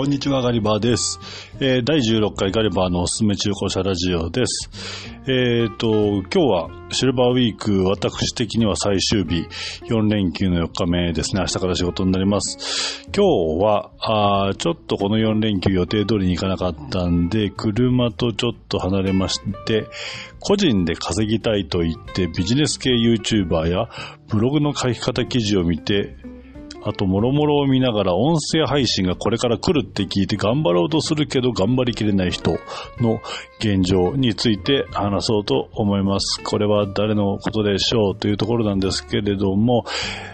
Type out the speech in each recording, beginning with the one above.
こんにちは、ガリバーです。えー第16回ガリバーのおすすめ中古車ラジオです。えっ、と、今日はシルバーウィーク、私的には最終日、4連休の4日目ですね。明日から仕事になります。今日は、あちょっとこの4連休予定通りに行かなかったんで、車とちょっと離れまして、個人で稼ぎたいと言ってビジネス系 YouTuber やブログの書き方記事を見て、あと、もろもろを見ながら音声配信がこれから来るって聞いて頑張ろうとするけど頑張りきれない人の現状について話そうと思います。これは誰のことでしょうというところなんですけれども、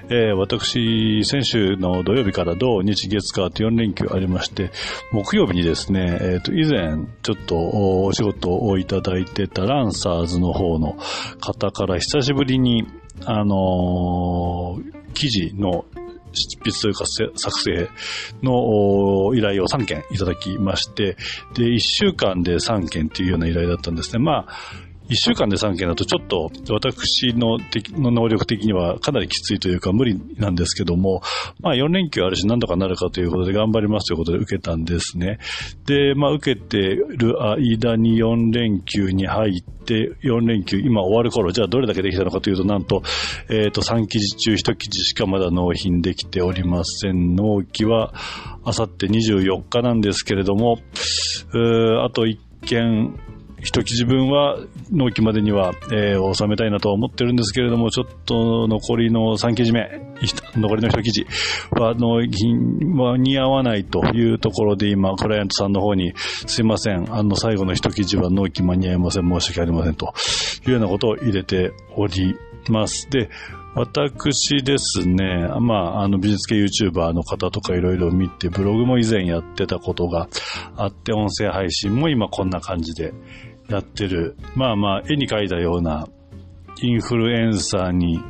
えー私、先週の土曜日から土日月火と4連休ありまして、木曜日にですね、えっ、と、以前ちょっとお仕事をいただいてたランサーズの方の方から久しぶりに、あのー記事の執筆というか作成の依頼を3件いただきまして、で、1週間で3件というような依頼だったんですね。まあ、1週間で3件だとちょっと私の的の能力的にはかなりきついというか無理なんですけども、まあ4連休あるし何とかなるかということで頑張りますということで受けたんですね。で、まあ受けてる間に4連休に入って、4連休今終わる頃、じゃあどれだけできたのかというと、なんと、えっ、と3記事中1記事しかまだ納品できておりません。納期はあさって24日なんですけれども、うあと1件、一記事分は納期までには、えー収めたいなと思ってるんですけれども、ちょっと残りの3記事目、残りの一記事は納品間に合わないというところで今、クライアントさんの方に、すいません、あの最後の一記事は納期間に合いません、申し訳ありませんというようなことを入れております。で、私ですね、まあ、あの、美術系 YouTuber の方とかいろいろ見て、ブログも以前やってたことがあって、音声配信も今こんな感じでやってる。まあまあ、絵に描いたようなインフルエンサーに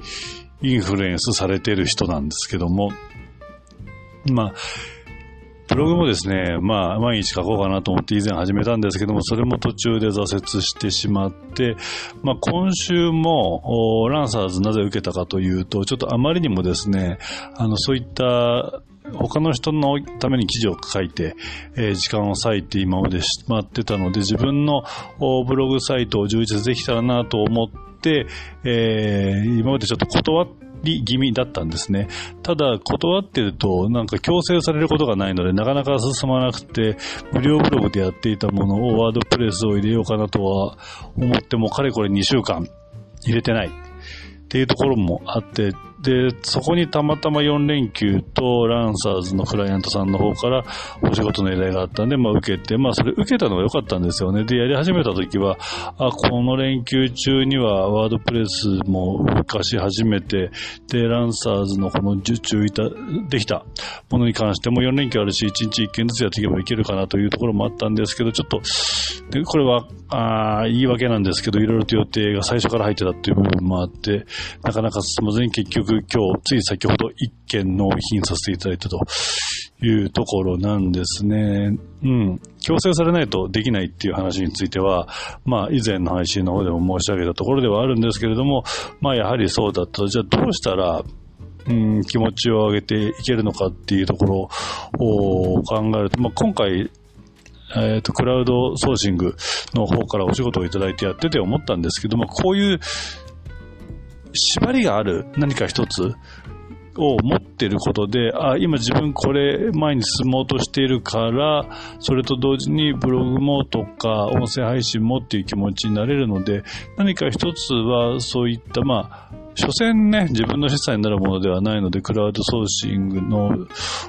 インフルエンスされてる人なんですけども、まあ、ブログもですね、まあ、毎日書こうかなと思って以前始めたんですけども、それも途中で挫折してしまって、まあ、今週も、ランサーズなぜ受けたかというと、ちょっとあまりにもですね、あの、そういった、他の人のために記事を書いて、えー時間を割いて今までしまってたので、自分のブログサイトを充実できたらなと思って、えー今までちょっと断り気味だったんですね。ただ、断ってると、なんか強制されることがないので、なかなか進まなくて、無料ブログでやっていたものをワードプレスを入れようかなとは思っても、かれこれ2週間入れてないっていうところもあって、で、そこにたまたま4連休とランサーズのクライアントさんの方からお仕事の依頼があったんで、まあ受けて、まあそれ受けたのが良かったんですよね。で、やり始めた時は、あ、この連休中にはワードプレスも動かし始めて、で、ランサーズのこの受注いた、できたものに関しても4連休あるし、1日1件ずつやっていけばいけるかなというところもあったんですけど、ちょっと、でこれは、あ言い訳なんですけど、いろいろと予定が最初から入ってたっていう部分もあって、なかなか進まずに結局今日、つい先ほど1件納品させていただいたというところなんですね。うん。強制されないとできないっていう話については、まあ以前の配信の方でも申し上げたところではあるんですけれども、まあやはりそうだった。じゃあどうしたら、うん、気持ちを上げていけるのかっていうところを考えると、まあ今回、えっ、と、クラウドソーシングの方からお仕事をいただいてやってて思ったんですけども、こういう縛りがある何か一つを持ってることで、あ、今自分これ前に進もうとしているから、それと同時にブログもとか音声配信もっていう気持ちになれるので、何か一つはそういった、まあ、所詮ね、自分の資産になるものではないので、クラウドソーシングの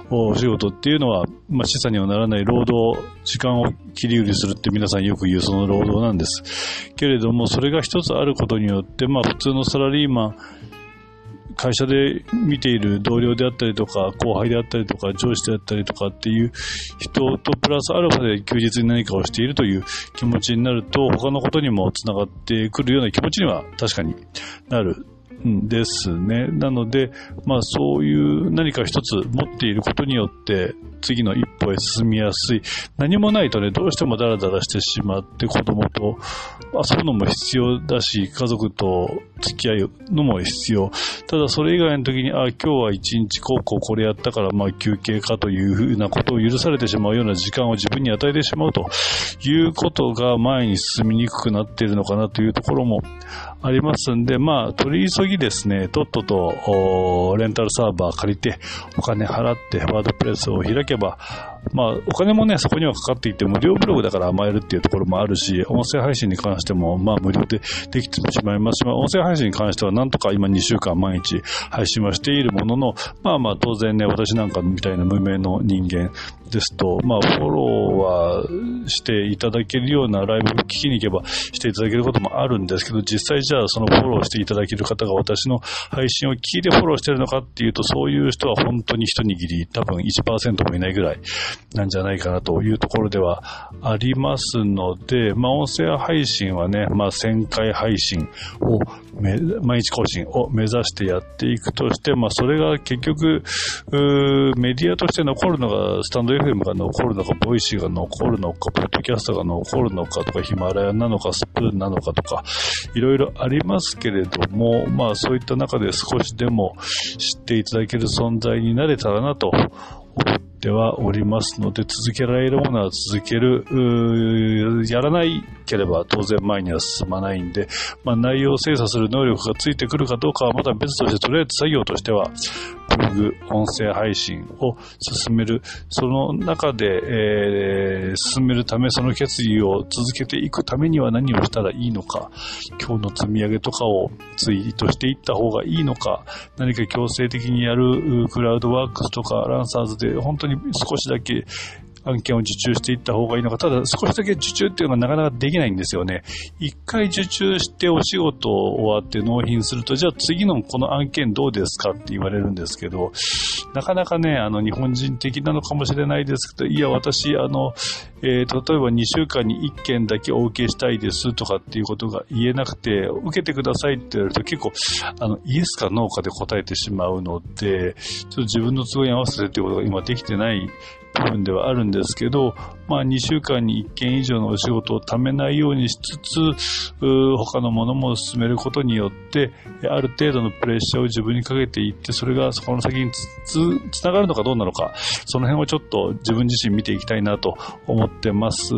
お仕事っていうのは、まあ、資産にはならない労働、時間を切り売りするって皆さんよく言うその労働なんです。けれども、それが一つあることによって、まあ、普通のサラリーマン、会社で見ている同僚であったりとか、後輩であったりとか、上司であったりとかっていう人とプラスアルファで休日に何かをしているという気持ちになると、他のことにもつながってくるような気持ちには確かになるですね。なので、まあそういう何か一つ持っていることによって、次の一歩へ進みやすい。何もないとね、どうしてもダラダラしてしまって子供と遊ぶのも必要だし、家族と付き合うのも必要。ただそれ以外の時に、あ、今日は一日こうこうこれやったから、まあ休憩かというふうなことを許されてしまうような時間を自分に与えてしまうということが前に進みにくくなっているのかなというところもありますんで、まあ取り急ぎですね、とっととレンタルサーバー借りてお金払ってワードプレスを開けば、まあ、お金もね、そこにはかかっていて、無料ブログだから甘えるっていうところもあるし、音声配信に関しても、まあ、無料でできてしまいます。し、まあ、音声配信に関しては、なんとか今2週間毎日配信はしているものの、まあまあ、当然ね、私なんかみたいな無名の人間ですと、まあ、フォローはしていただけるようなライブを聞きに行けばしていただけることもあるんですけど、実際じゃあそのフォローしていただける方が私の配信を聞いてフォローしてるのかっていうと、そういう人は本当に一握り、多分1%もいないぐらい。なんじゃないかなというところではありますので、まあ、音声配信はね、まあ、1000回配信を毎日更新を目指してやっていくとして、まあ、それが結局、メディアとして残るのが、スタンド FM が残るのか、ボイシーが残るのか、ポッドキャストが残るのかとか、ヒマラヤなのか、スプーンなのかとか、いろいろありますけれども、まあ、そういった中で少しでも知っていただける存在になれたらなと思ってはおりますので、続けられるものは続ける、やらなければ当然前には進まないんで、まあ、内容を精査する能力がついてくるかどうかはまた別として、とりあえず作業としては、ブログ、音声配信を進める、その中で、えー、進めるため、その決意を続けていくためには何をしたらいいのか、今日の積み上げとかをツイートしていった方がいいのか、何か強制的にやるクラウドワークスとかランサーズで本当に少しだけ案件を受注していった方がいいのか、ただ少しだけ受注っていうのがなかなかできないんですよね。一回受注してお仕事終わって納品すると、じゃあ次のこの案件どうですかって言われるんですけど、なかなかね、あの日本人的なのかもしれないですけど、いや私、あの、えー、例えば2週間に1件だけお受けしたいですとかっていうことが言えなくて、受けてくださいって言われると結構、あの、イエスかノーかで答えてしまうので、ちょっと自分の都合に合わせてっていうことが今できてない部分ではあるんですけど、まあ2週間に1件以上のお仕事を貯めないようにしつつ、他のものも進めることによって、ある程度のプレッシャーを自分にかけていって、それがそこの先につつながるのかどうなのか、その辺をちょっと自分自身見ていきたいなと思ってます。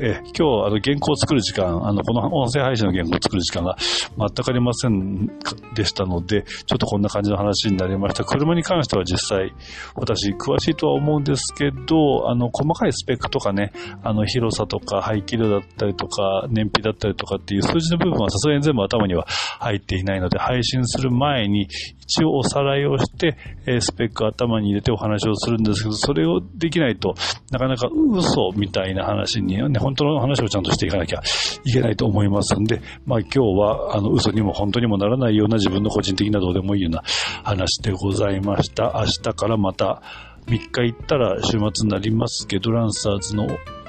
え今日、あの、原稿を作る時間、あの、この音声配信の原稿を作る時間が全くありませんでしたので、ちょっとこんな感じの話になりました。車に関しては実際、私、詳しいとは思うんですけど、あの、細かいスペックとかね、あの、広さとか排気量だったりとか、燃費だったりとかっていう数字の部分はさすがに全部頭には入っていないので、配信する前に一応おさらいをして、えスペック頭に入れてお話をするんですけど、それをできないとなかなか嘘みたいな話にね、本当の話をちゃんとしていかなきゃいけないと思いますんで、まあ今日はあの嘘にも本当にもならないような自分の個人的などうでもいいような話でございました。明日からまた3日行ったら週末になりますけど、ランサーズの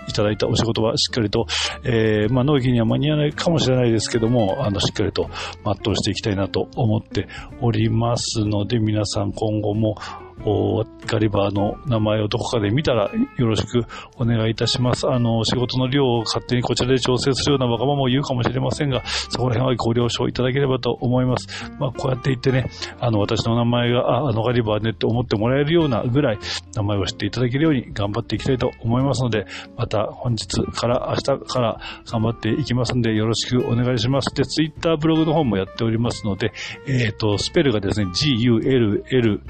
いただいたお仕事はしっかりと、えー、まあ、納期には間に合わないかもしれないですけども、あの、しっかりと全うしていきたいなと思っておりますので、皆さん今後も、ガリバーの名前をどこかで見たらよろしくお願いいたします。あの、仕事の量を勝手にこちらで調整するようなわがままを言うかもしれませんが、そこら辺はご了承いただければと思います。まあ、こうやって言ってね、あの、私の名前が、あ、あのガリバーねって思ってもらえるようなぐらい、名前を知っていただけるように頑張っていきたいと思いますので、また本日から明日から頑張っていきますので、よろしくお願いします。で、ツイッターブログの方もやっておりますので、えっ、ー、と、スペルがですね、G-U-L-L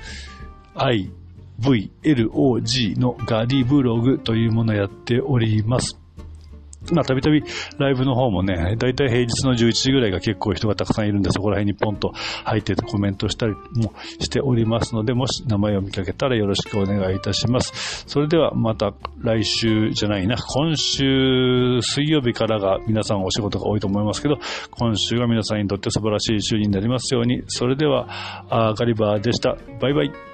IVLOG のガリブログというものをやっております。まあ、たびたびライブの方もね、だいたい平日の11時ぐらいが結構人がたくさんいるんで、そこら辺にポンと入っててコメントしたりもしておりますので、もし名前を見かけたらよろしくお願いいたします。それではまた来週じゃないな、今週水曜日からが皆さんお仕事が多いと思いますけど、今週が皆さんにとって素晴らしい週になりますように、それでは、あガリバーでした。バイバイ。